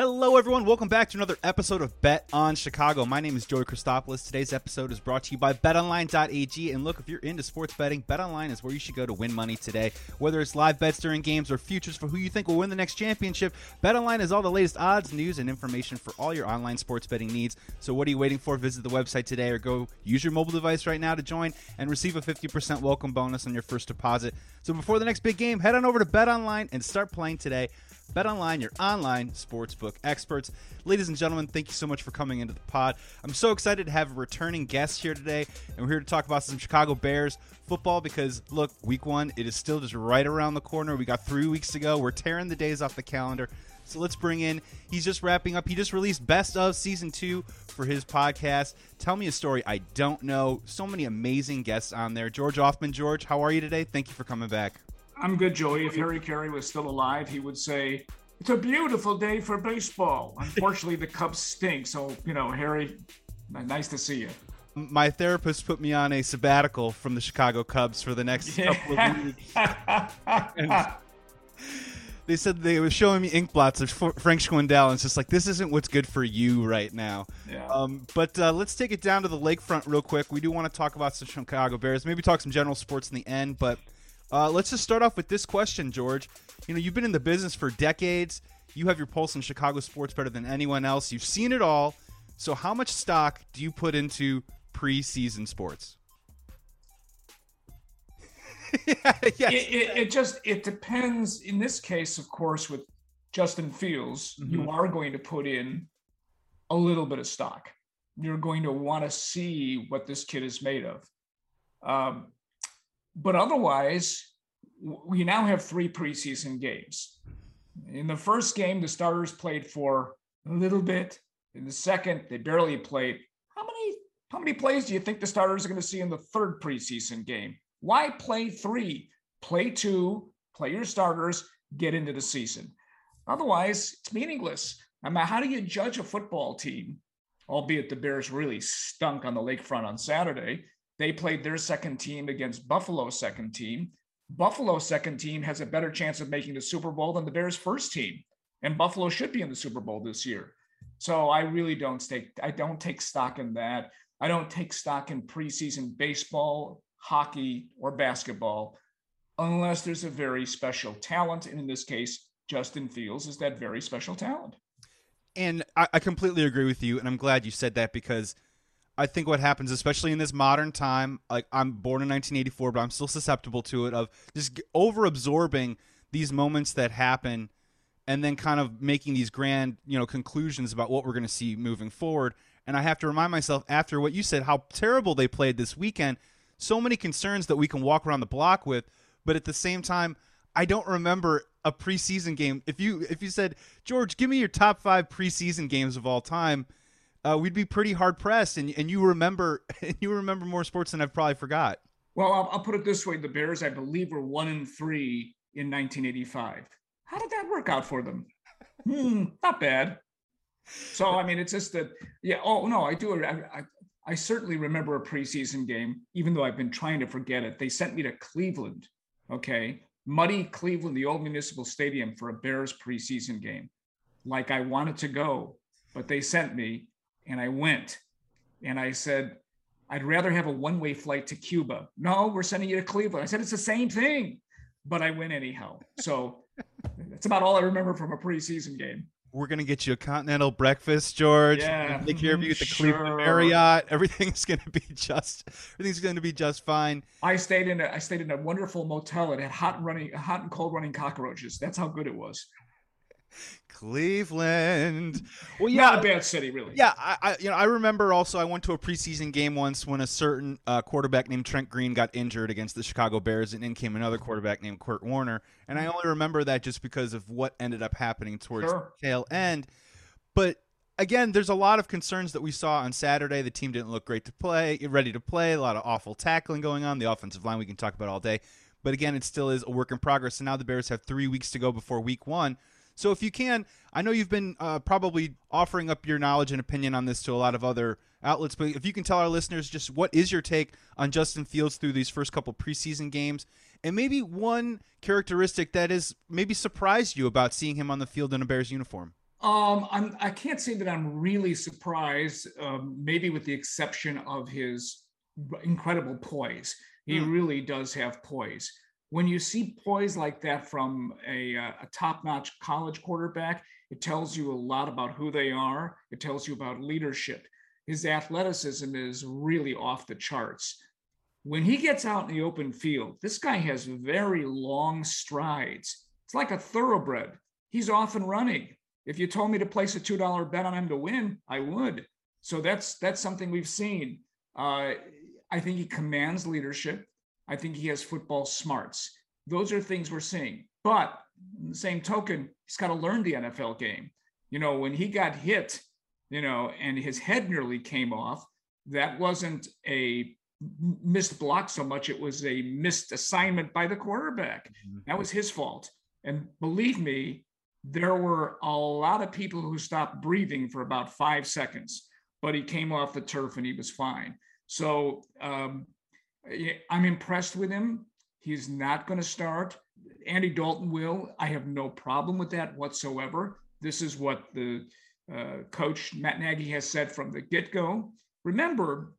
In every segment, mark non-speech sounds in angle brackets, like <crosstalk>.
Hello, everyone. Welcome back to another episode of Bet on Chicago. My name is Joey Christopoulos. Today's episode is brought to you by BetOnline.ag. And look, if you're into sports betting, BetOnline is where you should go to win money today. Whether it's live bets during games or futures for who you think will win the next championship, BetOnline has all the latest odds, news, and information for all your online sports betting needs. So, what are you waiting for? Visit the website today or go use your mobile device right now to join and receive a 50% welcome bonus on your first deposit. So, before the next big game, head on over to BetOnline and start playing today. BetOnline, your online sportsbook experts. Ladies and gentlemen, thank you so much for coming into the pod. I'm so excited to have a returning guest here today, and we're here to talk about some Chicago Bears football because, look, week one, it is still just right around the corner. We got three weeks to go. We're tearing the days off the calendar. So let's bring in, he's just wrapping up. He just released Best of Season 2 for his podcast. Tell me a story I don't know. So many amazing guests on there. George Ofman, George, how are you today? Thank you for coming back. I'm good, Joey. If Harry Caray was still alive, he would say, It's a beautiful day for baseball. Unfortunately, the Cubs stink. So, you know, Harry, nice to see you. My therapist put me on a sabbatical from the Chicago Cubs for the next yeah. couple of weeks. and they said they were showing me ink blots of Frank Schwindel, and it's just like, this isn't what's good for you right now. Yeah. Um, but uh, let's take it down to the lakefront real quick. We do want to talk about some Chicago Bears, maybe talk some general sports in the end, but – uh, let's just start off with this question, George. You know, you've been in the business for decades. You have your pulse in Chicago sports better than anyone else. You've seen it all. So, how much stock do you put into preseason sports? yeah, <laughs> yes. it, it, it, just it depends. In this case, of course, with Justin Fields, mm-hmm. you are going to put in a little bit of stock. You're going to want to see what this kid is made of. Um, but otherwise, we now have three preseason games. In the first game, the starters played for a little bit. In the second, they barely played. How many how many plays do you think the starters are going to see in the third preseason game? Why play three? Play two, play your starters, get into the season. Otherwise, it's meaningless. I mean, how do you judge a football team? Albeit the Bears really stunk on the lakefront on Saturday. They played their second team against Buffalo's second team. Buffalo's second team has a better chance of making the Super Bowl than the Bears' first team, and Buffalo should be in the Super Bowl this year. So I really don't take I don't take stock in that. I don't take stock in preseason baseball, hockey, or basketball unless there's a very special talent. And in this case, Justin Fields is that very special talent. And I, I completely agree with you. And I'm glad you said that because – I think what happens, especially in this modern time, like I'm born in 1984, but I'm still susceptible to it of just over absorbing these moments that happen and then kind of making these grand, you know, conclusions about what we're going to see moving forward. And I have to remind myself after what you said, how terrible they played this weekend. So many concerns that we can walk around the block with, but at the same time, I don't remember a preseason game. If you if you said, George, give me your top five preseason games of all time, uh, we'd be pretty hard pressed. And and you remember <laughs> you remember more sports than I've probably forgot. Well, I'll, I'll put it this way: the Bears, I believe, were one and three in 1985. How did that work out for them? Hmm, not bad. So I mean, it's just that. Yeah. Oh no, I do. I, I, I certainly remember a preseason game, even though I've been trying to forget it. They sent me to Cleveland. Okay, muddy Cleveland, the old municipal stadium, for a Bears preseason game. Like I wanted to go, but they sent me, and I went and I said, I'd rather have a one way flight to Cuba. No, we're sending you to Cleveland. I said, it's the same thing, but I went anyhow. So <laughs> that's about all I remember from a preseason game. We're gonna get you a continental breakfast, George. Yeah, take care of you at the mm-hmm, sure. Cleveland Marriott. <laughs> Everything's gonna be just. Everything's gonna be just fine. I stayed in a. I stayed in a wonderful motel. It had hot and running, hot and cold running cockroaches. That's how good it was. Cleveland. Well, yeah, not a bad city, really. Yeah, I, I, you know I remember also I went to a preseason game once when a certain uh, quarterback named Trent Green got injured against the Chicago Bears, and in came another quarterback named Kurt Warner, and I only remember that just because of what ended up happening towards sure. the tail end. But again, there's a lot of concerns that we saw on Saturday. The team didn't look great to play, ready to play. A lot of awful tackling going on. The offensive line we can talk about all day. But again, it still is a work in progress. And now the Bears have three weeks to go before Week One. So if you can, I know you've been uh, probably offering up your knowledge and opinion on this to a lot of other outlets, but if you can tell our listeners just what is your take on Justin Fields through these first couple preseason games, and maybe one characteristic that has maybe surprised you about seeing him on the field in a Bears uniform. Um, I'm, I can't say that I'm really surprised, um, maybe with the exception of his incredible poise. He mm. really does have poise. When you see poise like that from a, uh, a top notch college quarterback, it tells you a lot about who they are. It tells you about leadership. His athleticism is really off the charts. When he gets out in the open field, this guy has very long strides. It's like a thoroughbred. He's off and running. If you told me to place a $2 bet on him to win, I would. So that's that's something we've seen. Uh, I think he commands leadership. I think he has football smarts. Those are things we're seeing. But the same token, he's got to learn the NFL game. You know, when he got hit, you know, and his head nearly came off, that wasn't a missed block so much. It was a missed assignment by the quarterback. Mm-hmm. That was his fault. And believe me, there were a lot of people who stopped breathing for about five seconds, but he came off the turf and he was fine. So um, I'm impressed with him. He's not going to start. Andy Dalton will. I have no problem with that whatsoever. This is what the uh, coach Matt Nagy has said from the get go. Remember,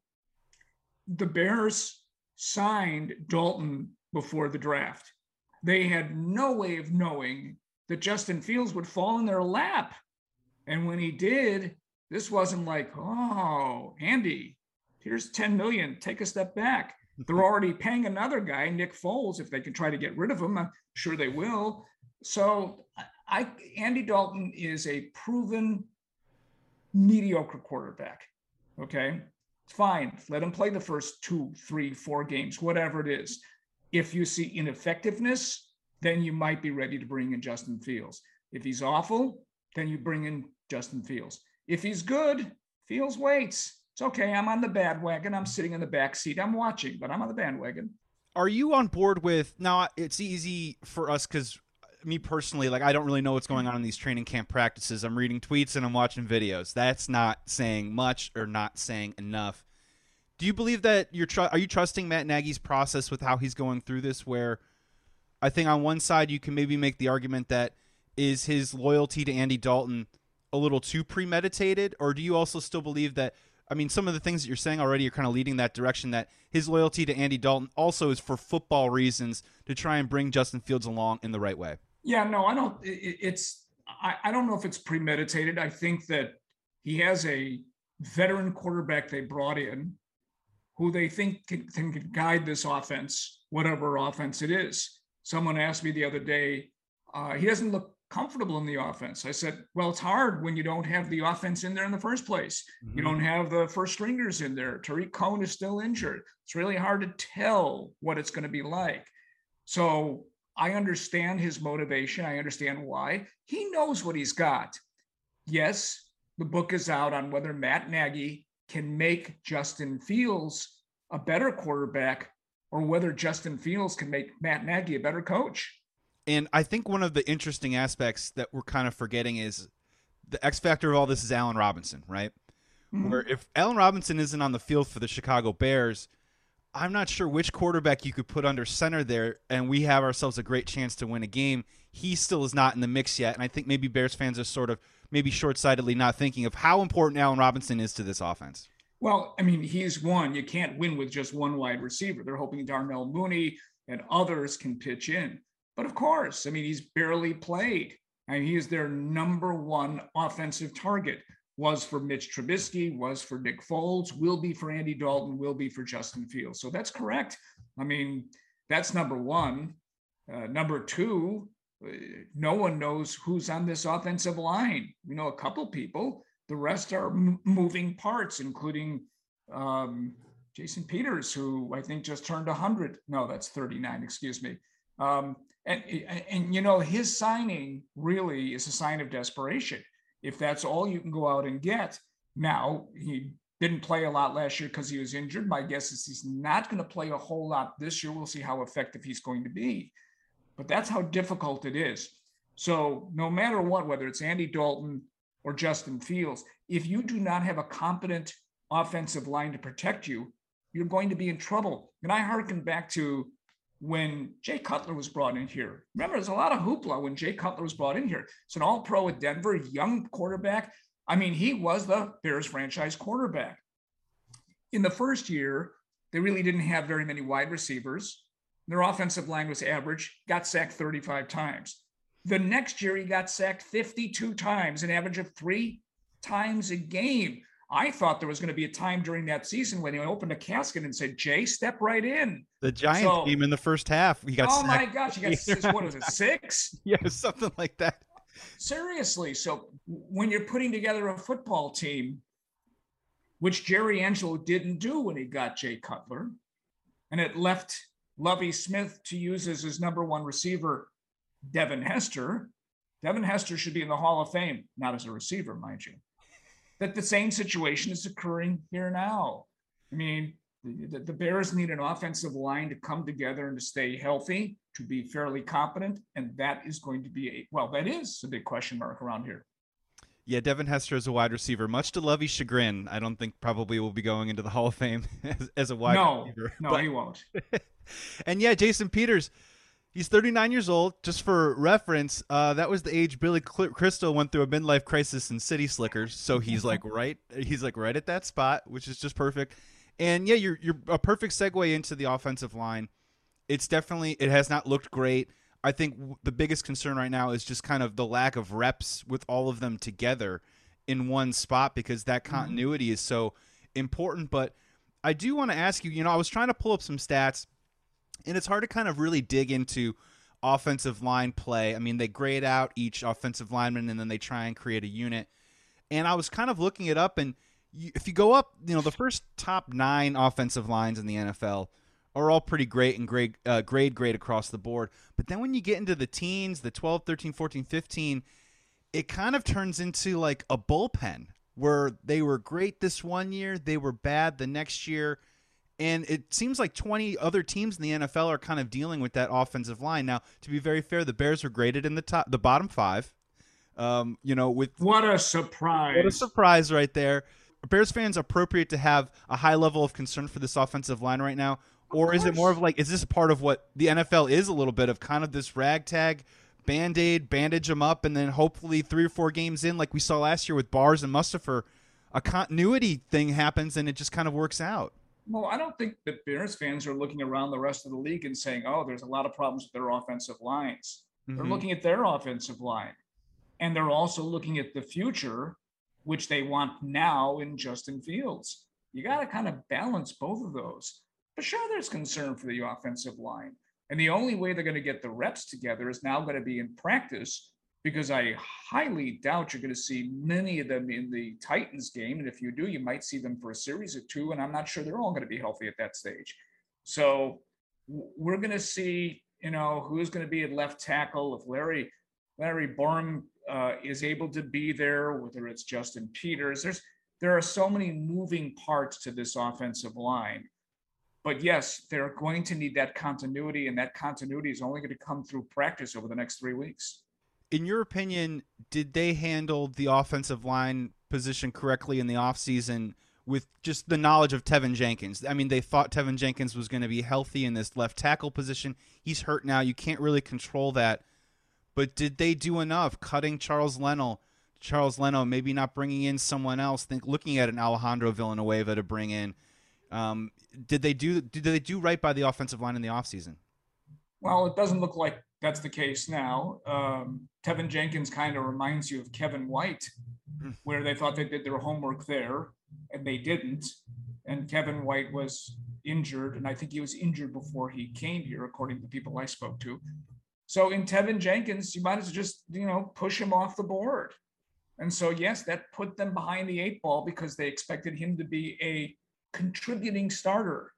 the Bears signed Dalton before the draft. They had no way of knowing that Justin Fields would fall in their lap. And when he did, this wasn't like, oh, Andy, here's 10 million, take a step back. They're already paying another guy, Nick Foles, if they can try to get rid of him. I'm sure they will. So I Andy Dalton is a proven mediocre quarterback. Okay. It's fine. Let him play the first two, three, four games, whatever it is. If you see ineffectiveness, then you might be ready to bring in Justin Fields. If he's awful, then you bring in Justin Fields. If he's good, Fields waits. It's okay. I'm on the bandwagon. I'm sitting in the back seat. I'm watching, but I'm on the bandwagon. Are you on board with now? It's easy for us because uh, me personally, like I don't really know what's going on in these training camp practices. I'm reading tweets and I'm watching videos. That's not saying much or not saying enough. Do you believe that you're tr- are you trusting Matt Nagy's process with how he's going through this? Where I think on one side you can maybe make the argument that is his loyalty to Andy Dalton a little too premeditated, or do you also still believe that? I mean, some of the things that you're saying already are kind of leading that direction. That his loyalty to Andy Dalton also is for football reasons to try and bring Justin Fields along in the right way. Yeah, no, I don't. It, it's I, I don't know if it's premeditated. I think that he has a veteran quarterback they brought in who they think can, can guide this offense, whatever offense it is. Someone asked me the other day, uh, he doesn't look comfortable in the offense. I said, well, it's hard when you don't have the offense in there in the first place. Mm-hmm. You don't have the first stringers in there. Tarik Cohen is still injured. It's really hard to tell what it's going to be like. So I understand his motivation. I understand why. He knows what he's got. Yes, the book is out on whether Matt Nagy can make Justin Fields a better quarterback or whether Justin Fields can make Matt Nagy a better coach. And I think one of the interesting aspects that we're kind of forgetting is the X factor of all this is Allen Robinson, right? Mm-hmm. Where if Allen Robinson isn't on the field for the Chicago Bears, I'm not sure which quarterback you could put under center there, and we have ourselves a great chance to win a game. He still is not in the mix yet, and I think maybe Bears fans are sort of maybe short-sightedly not thinking of how important Allen Robinson is to this offense. Well, I mean, he's one. You can't win with just one wide receiver. They're hoping Darnell Mooney and others can pitch in. But of course, I mean, he's barely played. and he is their number one offensive target was for Mitch Trubisky, was for Nick Foles, will be for Andy Dalton, will be for Justin Fields. So that's correct. I mean, that's number one. Uh, number two, uh, no one knows who's on this offensive line. We know a couple people. The rest are m- moving parts, including um, Jason Peters, who I think just turned 100. No, that's 39, excuse me. Um, and, and, you know, his signing really is a sign of desperation if that's all you can go out and get. Now, he didn't play a lot last year because he was injured. My guess is he's not going to play a whole lot this year. We'll see how effective he's going to be. But that's how difficult it is. So no matter what, whether it's Andy Dalton or Justin Fields, if you do not have a competent offensive line to protect you, you're going to be in trouble. And I harken back to when Jay Cutler was brought in here. Remember, there's a lot of hoopla when Jay Cutler was brought in here. It's an all pro at Denver, young quarterback. I mean, he was the Bears franchise quarterback. In the first year, they really didn't have very many wide receivers. Their offensive line was average, got sacked 35 times. The next year, he got sacked 52 times, an average of three times a game. I thought there was going to be a time during that season when he opened a casket and said, "Jay, step right in." The Giants so, game in the first half, he got. Oh my gosh, he got six, what is it, six? <laughs> yeah, something like that. Seriously, so when you're putting together a football team, which Jerry Angelo didn't do when he got Jay Cutler, and it left Lovie Smith to use as his number one receiver, Devin Hester. Devin Hester should be in the Hall of Fame, not as a receiver, mind you that the same situation is occurring here now. I mean, the, the, Bears need an offensive line to come together and to stay healthy, to be fairly competent. And that is going to be a, well, that is a big question mark around here. Yeah, Devin Hester is a wide receiver, much to Lovie's chagrin. I don't think probably will be going into the Hall of Fame <laughs> as, as a wide no, receiver. No, but, he won't. <laughs> and yeah, Jason Peters, He's 39 years old. Just for reference, uh, that was the age Billy Crystal went through a midlife crisis in City Slickers. So he's like <laughs> right, he's like right at that spot, which is just perfect. And yeah, you're you're a perfect segue into the offensive line. It's definitely it has not looked great. I think the biggest concern right now is just kind of the lack of reps with all of them together in one spot because that mm-hmm. continuity mm-hmm. is so important. But I do want to ask you, you know, I was trying to pull up some stats and it's hard to kind of really dig into offensive line play. I mean, they grade out each offensive lineman and then they try and create a unit. And I was kind of looking it up, and you, if you go up, you know, the first top nine offensive lines in the NFL are all pretty great and grade, uh, grade grade across the board. But then when you get into the teens, the 12, 13, 14, 15, it kind of turns into like a bullpen where they were great this one year, they were bad the next year and it seems like 20 other teams in the NFL are kind of dealing with that offensive line. Now, to be very fair, the Bears were graded in the top, the bottom five. Um, you know, with what a surprise! What a surprise right there. Bears fans appropriate to have a high level of concern for this offensive line right now, or is it more of like is this part of what the NFL is a little bit of kind of this ragtag band aid, bandage them up, and then hopefully three or four games in, like we saw last year with Bars and Mustipher, a continuity thing happens and it just kind of works out. Well, I don't think that Bears fans are looking around the rest of the league and saying, oh, there's a lot of problems with their offensive lines. Mm-hmm. They're looking at their offensive line. And they're also looking at the future, which they want now in Justin Fields. You got to kind of balance both of those. But sure, there's concern for the offensive line. And the only way they're going to get the reps together is now going to be in practice because I highly doubt you're going to see many of them in the Titans game. And if you do, you might see them for a series or two. And I'm not sure they're all going to be healthy at that stage. So we're going to see, you know, who's going to be at left tackle if Larry Larry Borom uh, is able to be there, whether it's Justin Peters. There's there are so many moving parts to this offensive line. But yes, they're going to need that continuity, and that continuity is only going to come through practice over the next three weeks in your opinion, did they handle the offensive line position correctly in the offseason with just the knowledge of Teven Jenkins? I mean, they thought Teven Jenkins was going to be healthy in this left tackle position. He's hurt now. You can't really control that. But did they do enough cutting Charles Leno? Charles Leno, maybe not bringing in someone else. Think looking at an Alejandro Villanueva to bring in. Um, did they do did they do right by the offensive line in the offseason? Well, it doesn't look like that's the case now. Um, Teven Jenkins kind of reminds you of Kevin White, hmm. where they thought they did their homework there and they didn't. And Kevin White was injured, and I think he was injured before he came here, according to people I spoke to. So in Teven Jenkins, you might as well just you know push him off the board. And so yes, that put them behind the eight ball because they expected him to be a contributing starter.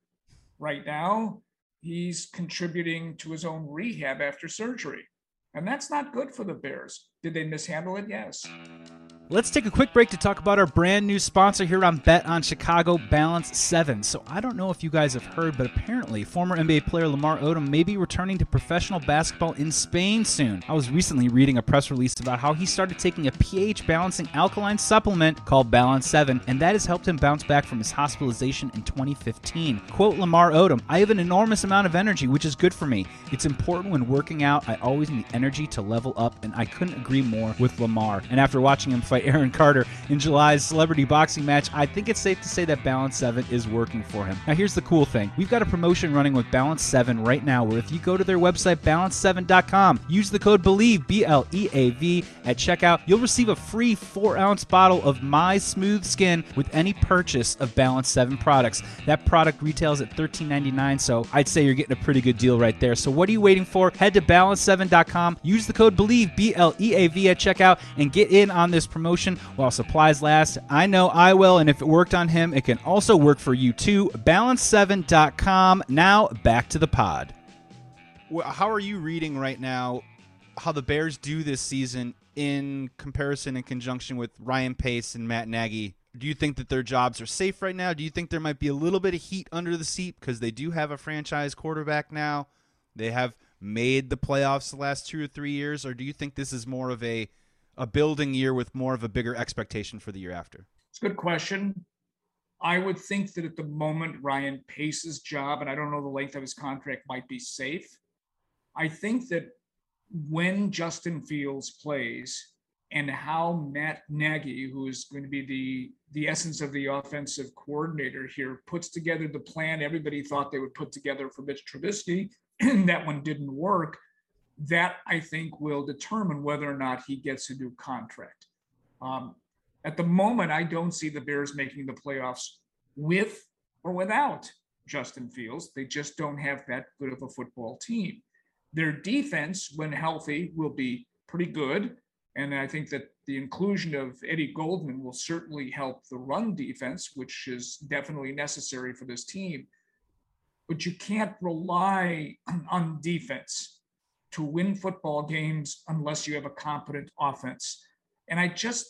Right now, he's contributing to his own rehab after surgery. And that's not good for the Bears. Did they mishandle it? Yes. Mm. Let's take a quick break to talk about our brand new sponsor here on Bet on Chicago, Balance 7. So, I don't know if you guys have heard, but apparently, former NBA player Lamar Odom may be returning to professional basketball in Spain soon. I was recently reading a press release about how he started taking a pH balancing alkaline supplement called Balance 7, and that has helped him bounce back from his hospitalization in 2015. Quote Lamar Odom I have an enormous amount of energy, which is good for me. It's important when working out, I always need energy to level up, and I couldn't agree more with Lamar. And after watching him fight <laughs> Aaron Carter in July's celebrity boxing match, I think it's safe to say that Balance 7 is working for him. Now, here's the cool thing we've got a promotion running with Balance 7 right now where if you go to their website, balance7.com, use the code BLEAV, B L E A V, at checkout, you'll receive a free 4 ounce bottle of My Smooth Skin with any purchase of Balance 7 products. That product retails at $13.99, so I'd say you're getting a pretty good deal right there. So, what are you waiting for? Head to balance7.com, use the code BLEAV, B L E A V, at checkout, and get in on this promotion while supplies last. I know I will, and if it worked on him, it can also work for you too. Balance7.com. Now back to the pod. How are you reading right now how the Bears do this season in comparison in conjunction with Ryan Pace and Matt Nagy? Do you think that their jobs are safe right now? Do you think there might be a little bit of heat under the seat because they do have a franchise quarterback now? They have made the playoffs the last two or three years, or do you think this is more of a a building year with more of a bigger expectation for the year after? It's a good question. I would think that at the moment, Ryan Pace's job, and I don't know the length of his contract, might be safe. I think that when Justin Fields plays and how Matt Nagy, who is going to be the the essence of the offensive coordinator here, puts together the plan everybody thought they would put together for Mitch Trubisky, and <clears throat> that one didn't work that I think will determine whether or not he gets a new contract. Um, at the moment, I don't see the Bears making the playoffs with or without Justin Fields. They just don't have that good of a football team. Their defense, when healthy, will be pretty good. And I think that the inclusion of Eddie Goldman will certainly help the run defense, which is definitely necessary for this team. But you can't rely <clears throat> on defense to win football games unless you have a competent offense. And I just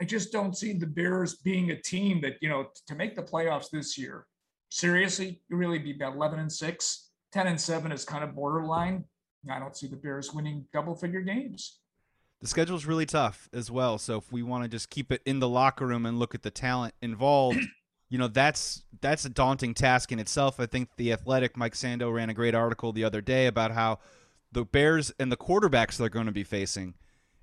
I just don't see the Bears being a team that, you know, to make the playoffs this year. Seriously, you really be about 11 and 6. 10 and 7 is kind of borderline. I don't see the Bears winning double figure games. The schedule is really tough as well. So if we want to just keep it in the locker room and look at the talent involved, you know, that's that's a daunting task in itself. I think the athletic Mike Sando ran a great article the other day about how the Bears and the quarterbacks they're going to be facing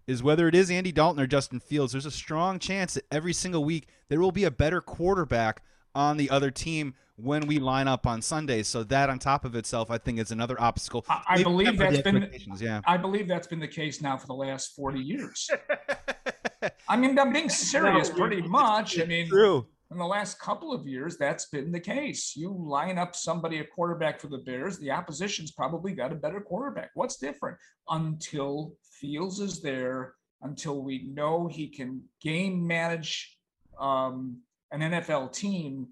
is whether it is Andy Dalton or Justin Fields, there's a strong chance that every single week there will be a better quarterback on the other team when we line up on Sundays. So that on top of itself, I think is another obstacle. I, I believe that's been yeah. I believe that's been the case now for the last 40 years. <laughs> I mean, I'm being serious pretty much. I mean, true in the last couple of years, that's been the case. You line up somebody, a quarterback for the Bears, the opposition's probably got a better quarterback. What's different? Until Fields is there, until we know he can game manage um, an NFL team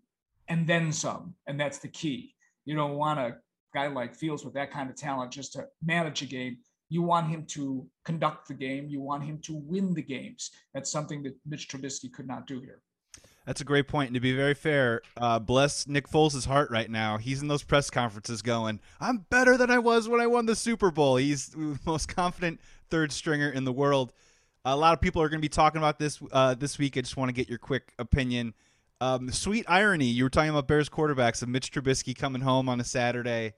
and then some. And that's the key. You don't want a guy like Fields with that kind of talent just to manage a game. You want him to conduct the game. You want him to win the games. That's something that Mitch Trubisky could not do here. That's a great point. And to be very fair, uh, bless Nick Foles' heart right now. He's in those press conferences going, I'm better than I was when I won the Super Bowl. He's <laughs> the most confident third stringer in the world. A lot of people are going to be talking about this uh, this week. I just want to get your quick opinion. Um, sweet irony. You were talking about Bears quarterbacks of Mitch Trubisky coming home on a Saturday.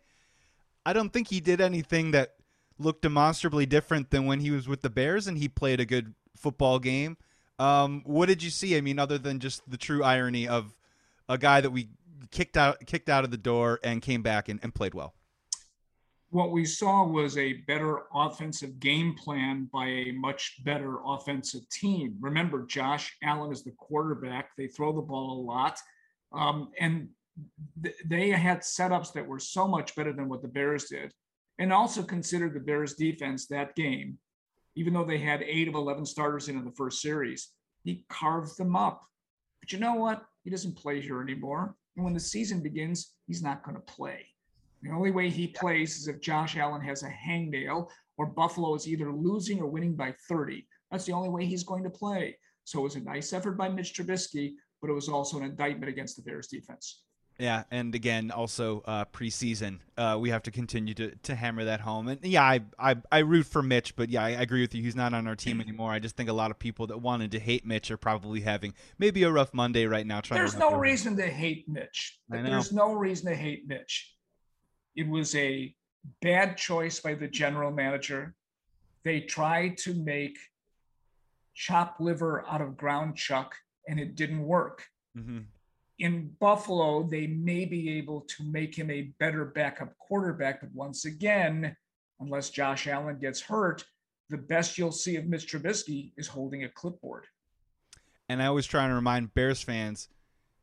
I don't think he did anything that looked demonstrably different than when he was with the Bears and he played a good football game. Um, what did you see? I mean, other than just the true irony of a guy that we kicked out kicked out of the door and came back and, and played well. What we saw was a better offensive game plan by a much better offensive team. Remember, Josh Allen is the quarterback. They throw the ball a lot. Um, and th- they had setups that were so much better than what the Bears did. And also consider the Bears defense that game even though they had eight of 11 starters in, in the first series, he carved them up. But you know what? He doesn't play here anymore. And when the season begins, he's not going to play. The only way he plays is if Josh Allen has a hangnail or Buffalo is either losing or winning by 30. That's the only way he's going to play. So it was a nice effort by Mitch Trubisky, but it was also an indictment against the Bears defense. Yeah, and again, also uh, preseason, uh, we have to continue to, to hammer that home. And yeah, I, I I root for Mitch, but yeah, I, I agree with you. He's not on our team anymore. I just think a lot of people that wanted to hate Mitch are probably having maybe a rough Monday right now. Trying There's no reason to hate Mitch. There's no reason to hate Mitch. It was a bad choice by the general manager. They tried to make chop liver out of ground chuck, and it didn't work. Mm-hmm in Buffalo, they may be able to make him a better backup quarterback. But once again, unless Josh Allen gets hurt, the best you'll see of Mitch Trubisky is holding a clipboard. And I was trying to remind Bears fans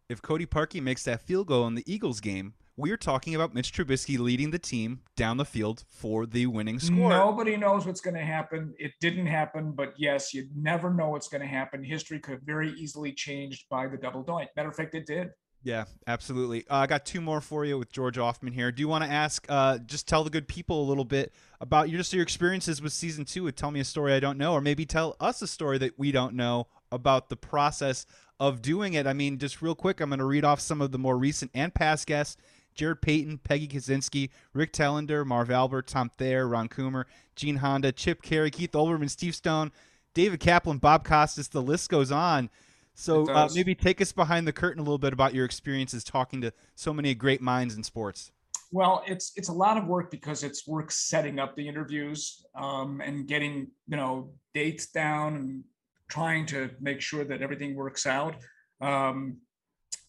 if Cody Parkey makes that field goal in the Eagles game, we're talking about Mitch Trubisky leading the team down the field for the winning score. Nobody knows what's going to happen. It didn't happen, but yes, you never know what's going to happen. History could very easily changed by the double doink. Matter of fact, it did. Yeah, absolutely. Uh, I got two more for you with George Ofman here. Do you want to ask, uh, just tell the good people a little bit about your just your experiences with season two? Tell me a story I don't know, or maybe tell us a story that we don't know about the process of doing it. I mean, just real quick, I'm going to read off some of the more recent and past guests Jarrett Payton, Peggy Kusinski, Rick Telander, Marv Albert, Tom Thayer, Ron Coomer, Gene Honda, Chip Caray, Keith Olbermann, Steve Stone, David Kaplan, Bob Costas. The list goes on. So uh, maybe take us behind the curtain a little bit about your experiences talking to so many great minds in sports. Well, it's it's a lot of work because it's work setting up the interviews um, and getting you know dates down and trying to make sure that everything works out. Um,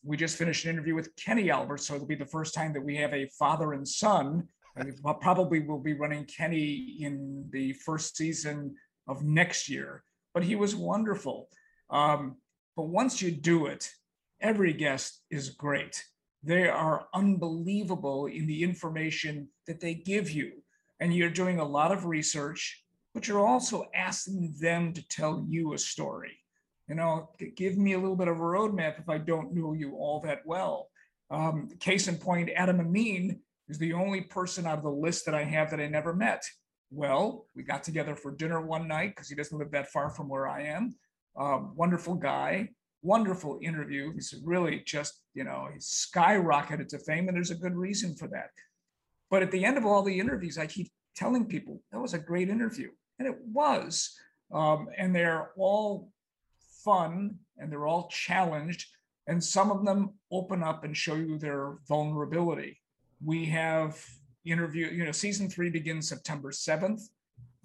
we just finished an interview with Kenny Albert, so it'll be the first time that we have a father and son. Well, probably will be running Kenny in the first season of next year, but he was wonderful. Um, but once you do it, every guest is great. They are unbelievable in the information that they give you. And you're doing a lot of research, but you're also asking them to tell you a story you know, give me a little bit of a roadmap if I don't know you all that well. Um, case in point, Adam Amin is the only person out of the list that I have that I never met. Well, we got together for dinner one night because he doesn't live that far from where I am. Um, wonderful guy, wonderful interview. He's really just, you know, he's skyrocketed to fame, and there's a good reason for that. But at the end of all the interviews, I keep telling people that was a great interview, and it was. Um, and they're all fun and they're all challenged. And some of them open up and show you their vulnerability. We have interview, you know, season three begins September 7th.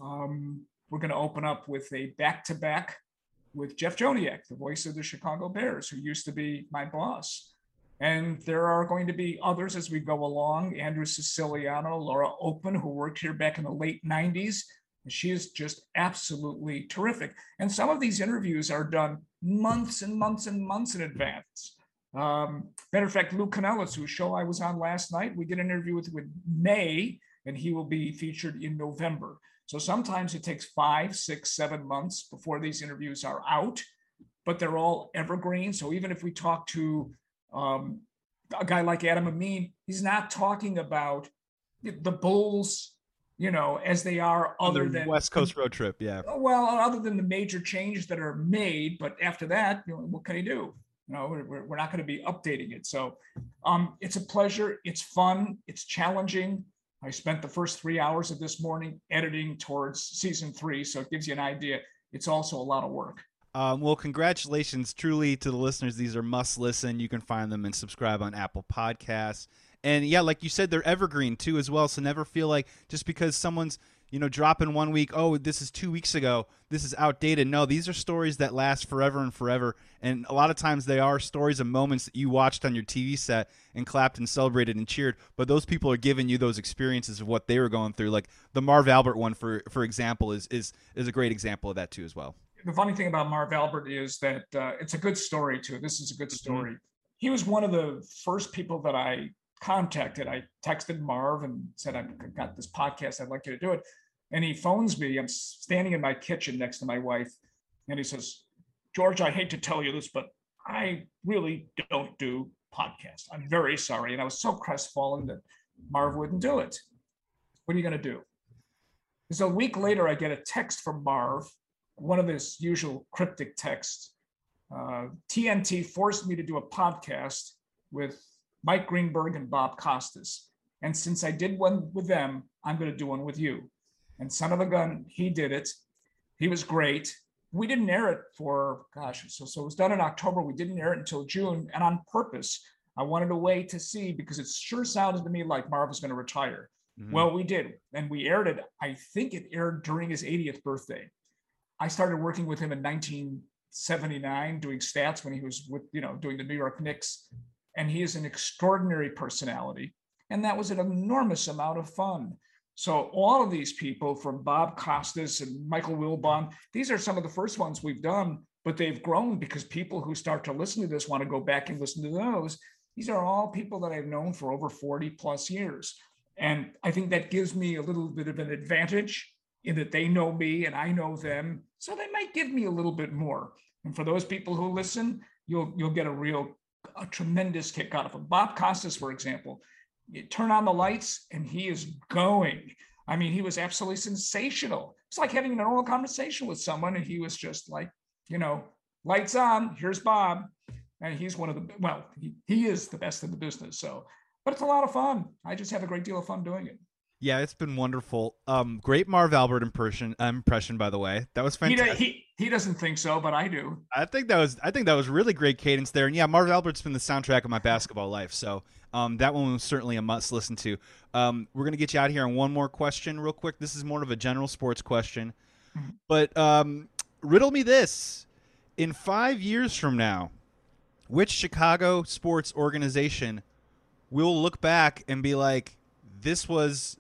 Um, we're going to open up with a back to back with Jeff Joniak, the voice of the Chicago Bears, who used to be my boss. And there are going to be others as we go along Andrew Siciliano, Laura Open, who worked here back in the late 90s she is just absolutely terrific. And some of these interviews are done months and months and months in advance. Um, matter of fact, Lou Canellis, whose show I was on last night, we did an interview with, with May, and he will be featured in November. So sometimes it takes five, six, seven months before these interviews are out, but they're all evergreen. So even if we talk to um, a guy like Adam Amin, he's not talking about the Bulls you know, as they are other than West Coast road trip. Yeah. Oh, well, other than the major changes that are made, but after that, you know, what can he do? You know, we're, we're not going to be updating it. So um, it's a pleasure. It's fun. It's challenging. I spent the first three hours of this morning editing towards season three. So it gives you an idea. It's also a lot of work. Um, well, congratulations truly to the listeners. These are must listen. You can find them and subscribe on Apple Podcasts. And yeah, like you said, they're evergreen too as well. So never feel like just because someone's you know dropping one week, oh, this is two weeks ago, this is outdated. No, these are stories that last forever and forever. And a lot of times they are stories of moments that you watched on your TV set and clapped and celebrated and cheered. But those people are giving you those experiences of what they were going through. Like the Marv Albert one, for for example, is is is a great example of that too as well. The funny thing about Marv Albert is that uh, it's a good story too. This is a good mm-hmm. story. Mm-hmm. He was one of the first people that I contacted. I texted Marv and said, I've got this podcast. I'd like you to do it. And he phones me. I'm standing in my kitchen next to my wife. And he says, George, I hate to tell you this, but I really don't do podcasts. I'm very sorry. And I was so crestfallen that Marv wouldn't do it. What are you going to do? So a week later, I get a text from Marv one of his usual cryptic texts. Uh, TNT forced me to do a podcast with Mike Greenberg and Bob Costas. And since I did one with them, I'm going to do one with you. And son of a gun, he did it. He was great. We didn't air it for, gosh, so, so it was done in October. We didn't air it until June. And on purpose, I wanted to wait to see because it sure sounded to me like Marv was going to retire. Mm-hmm. Well, we did. And we aired it. I think it aired during his 80th birthday. I started working with him in 1979, doing stats when he was with, you know, doing the New York Knicks. And he is an extraordinary personality. And that was an enormous amount of fun. So all of these people from Bob Costas and Michael Wilbon, these are some of the first ones we've done, but they've grown because people who start to listen to this want to go back and listen to those. These are all people that I've known for over 40 plus years. And I think that gives me a little bit of an advantage in that they know me and I know them. So they might give me a little bit more. And for those people who listen, you'll you'll get a real a tremendous kick out of them. Bob Costas, for example, you turn on the lights and he is going. I mean, he was absolutely sensational. It's like having a normal conversation with someone, and he was just like, you know, lights on. Here's Bob, and he's one of the well, he, he is the best in the business. So, but it's a lot of fun. I just have a great deal of fun doing it. Yeah, it's been wonderful. Um, great Marv Albert impression. Uh, impression, by the way, that was fantastic. He, he, he doesn't think so, but I do. I think that was I think that was really great cadence there. And yeah, Marv Albert's been the soundtrack of my basketball life, so um, that one was certainly a must listen to. Um, we're gonna get you out of here on one more question, real quick. This is more of a general sports question, mm-hmm. but um, riddle me this: In five years from now, which Chicago sports organization will look back and be like, "This was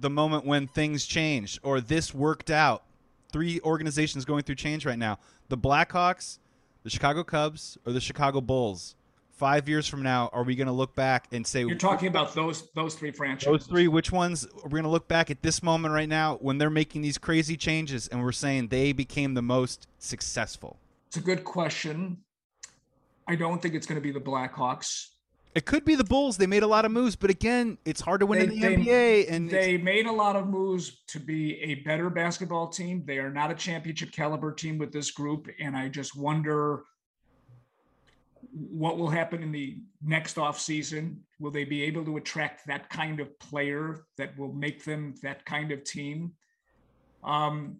the moment when things changed or this worked out. Three organizations going through change right now the Blackhawks, the Chicago Cubs, or the Chicago Bulls. Five years from now, are we going to look back and say you're talking about those those three franchises? Those three. Which ones are we going to look back at this moment right now when they're making these crazy changes and we're saying they became the most successful? It's a good question. I don't think it's going to be the Blackhawks. It could be the Bulls. They made a lot of moves, but again, it's hard to win they, in the they, NBA. And they made a lot of moves to be a better basketball team. They are not a championship caliber team with this group, and I just wonder what will happen in the next off season. Will they be able to attract that kind of player that will make them that kind of team? Um,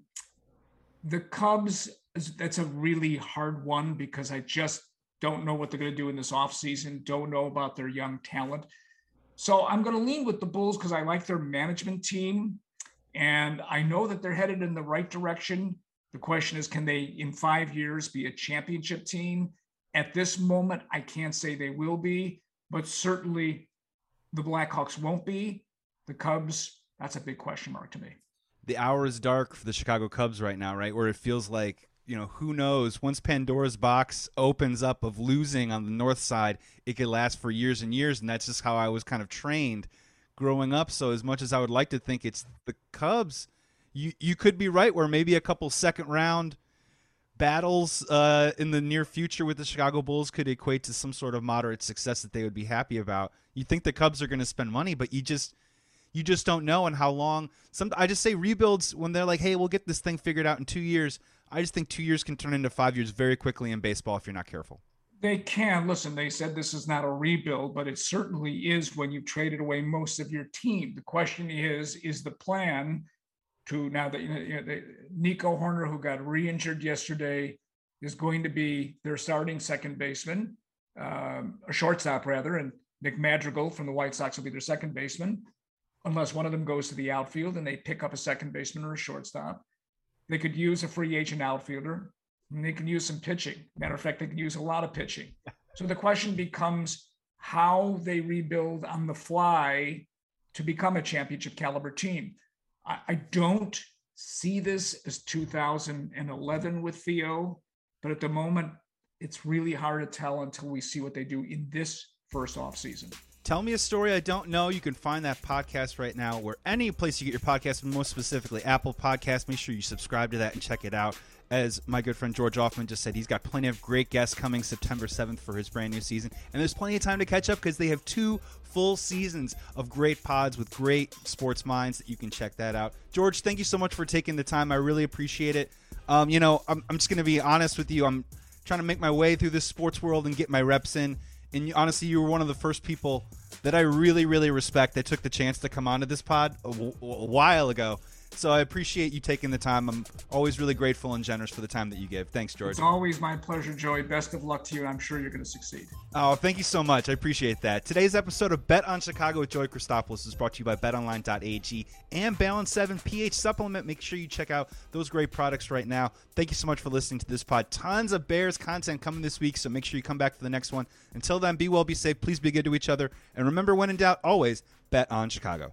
the Cubs, that's a really hard one because I just don't know what they're going to do in this offseason, don't know about their young talent. So I'm going to lean with the Bulls because I like their management team and I know that they're headed in the right direction. The question is, can they, in five years, be a championship team? At this moment, I can't say they will be, but certainly the Blackhawks won't be. The Cubs, that's a big question mark to me. The hour is dark for the Chicago Cubs right now, right? Where it feels like you know, who knows? Once Pandora's box opens up of losing on the north side, it could last for years and years, and that's just how I was kind of trained growing up. So as much as I would like to think it's the Cubs, you you could be right where maybe a couple second round battles uh, in the near future with the Chicago Bulls could equate to some sort of moderate success that they would be happy about. You think the Cubs are going to spend money, but you just you just don't know and how long. Some I just say rebuilds when they're like, hey, we'll get this thing figured out in two years. I just think two years can turn into five years very quickly in baseball if you're not careful. They can. Listen, they said this is not a rebuild, but it certainly is when you've traded away most of your team. The question is, is the plan to now that you know, Nico Hoerner, who got re-injured yesterday, is going to be their starting second baseman, um, a shortstop rather, and Nick Madrigal from the White Sox will be their second baseman, unless one of them goes to the outfield and they pick up a second baseman or a shortstop. They could use a free agent outfielder. And they can use some pitching. Matter of fact, they can use a lot of pitching. So the question becomes how they rebuild on the fly to become a championship caliber team. I, I don't see this as 2011 with Theo, but at the moment, it's really hard to tell until we see what they do in this first off season. Tell me a story I don't know. You can find that podcast right now where any place you get your podcast, most specifically Apple Podcast. Make sure you subscribe to that and check it out. as my good friend George Ofman just said, he's got plenty of great guests coming September 7th for his brand new season. And there's plenty of time to catch up because they have two full seasons of great pods with great sports minds that you can check that out. George, thank you so much for taking the time. I really appreciate it. Um, you know, I'm, I'm just going to be honest with you. I'm trying to make my way through this sports world and get my reps in. And honestly, you were one of the first people that I really, really respect that took the chance to come onto this pod a, w- a while ago. So I appreciate you taking the time. I'm always really grateful and generous for the time that you give. Thanks, George. It's always my pleasure, Joey. Best of luck to you. I'm sure you're going to succeed. Oh, thank you so much. I appreciate that. Today's episode of Bet on Chicago with Joey Christopoulos is brought to you by BetOnline.ag and Balance 7 pH Supplement. Make sure you check out those great products right now. Thank you so much for listening to this pod. Tons of Bears content coming this week, so make sure you come back for the next one. Until then, be well, be safe. Please be good to each other. And remember, when in doubt, always bet on Chicago.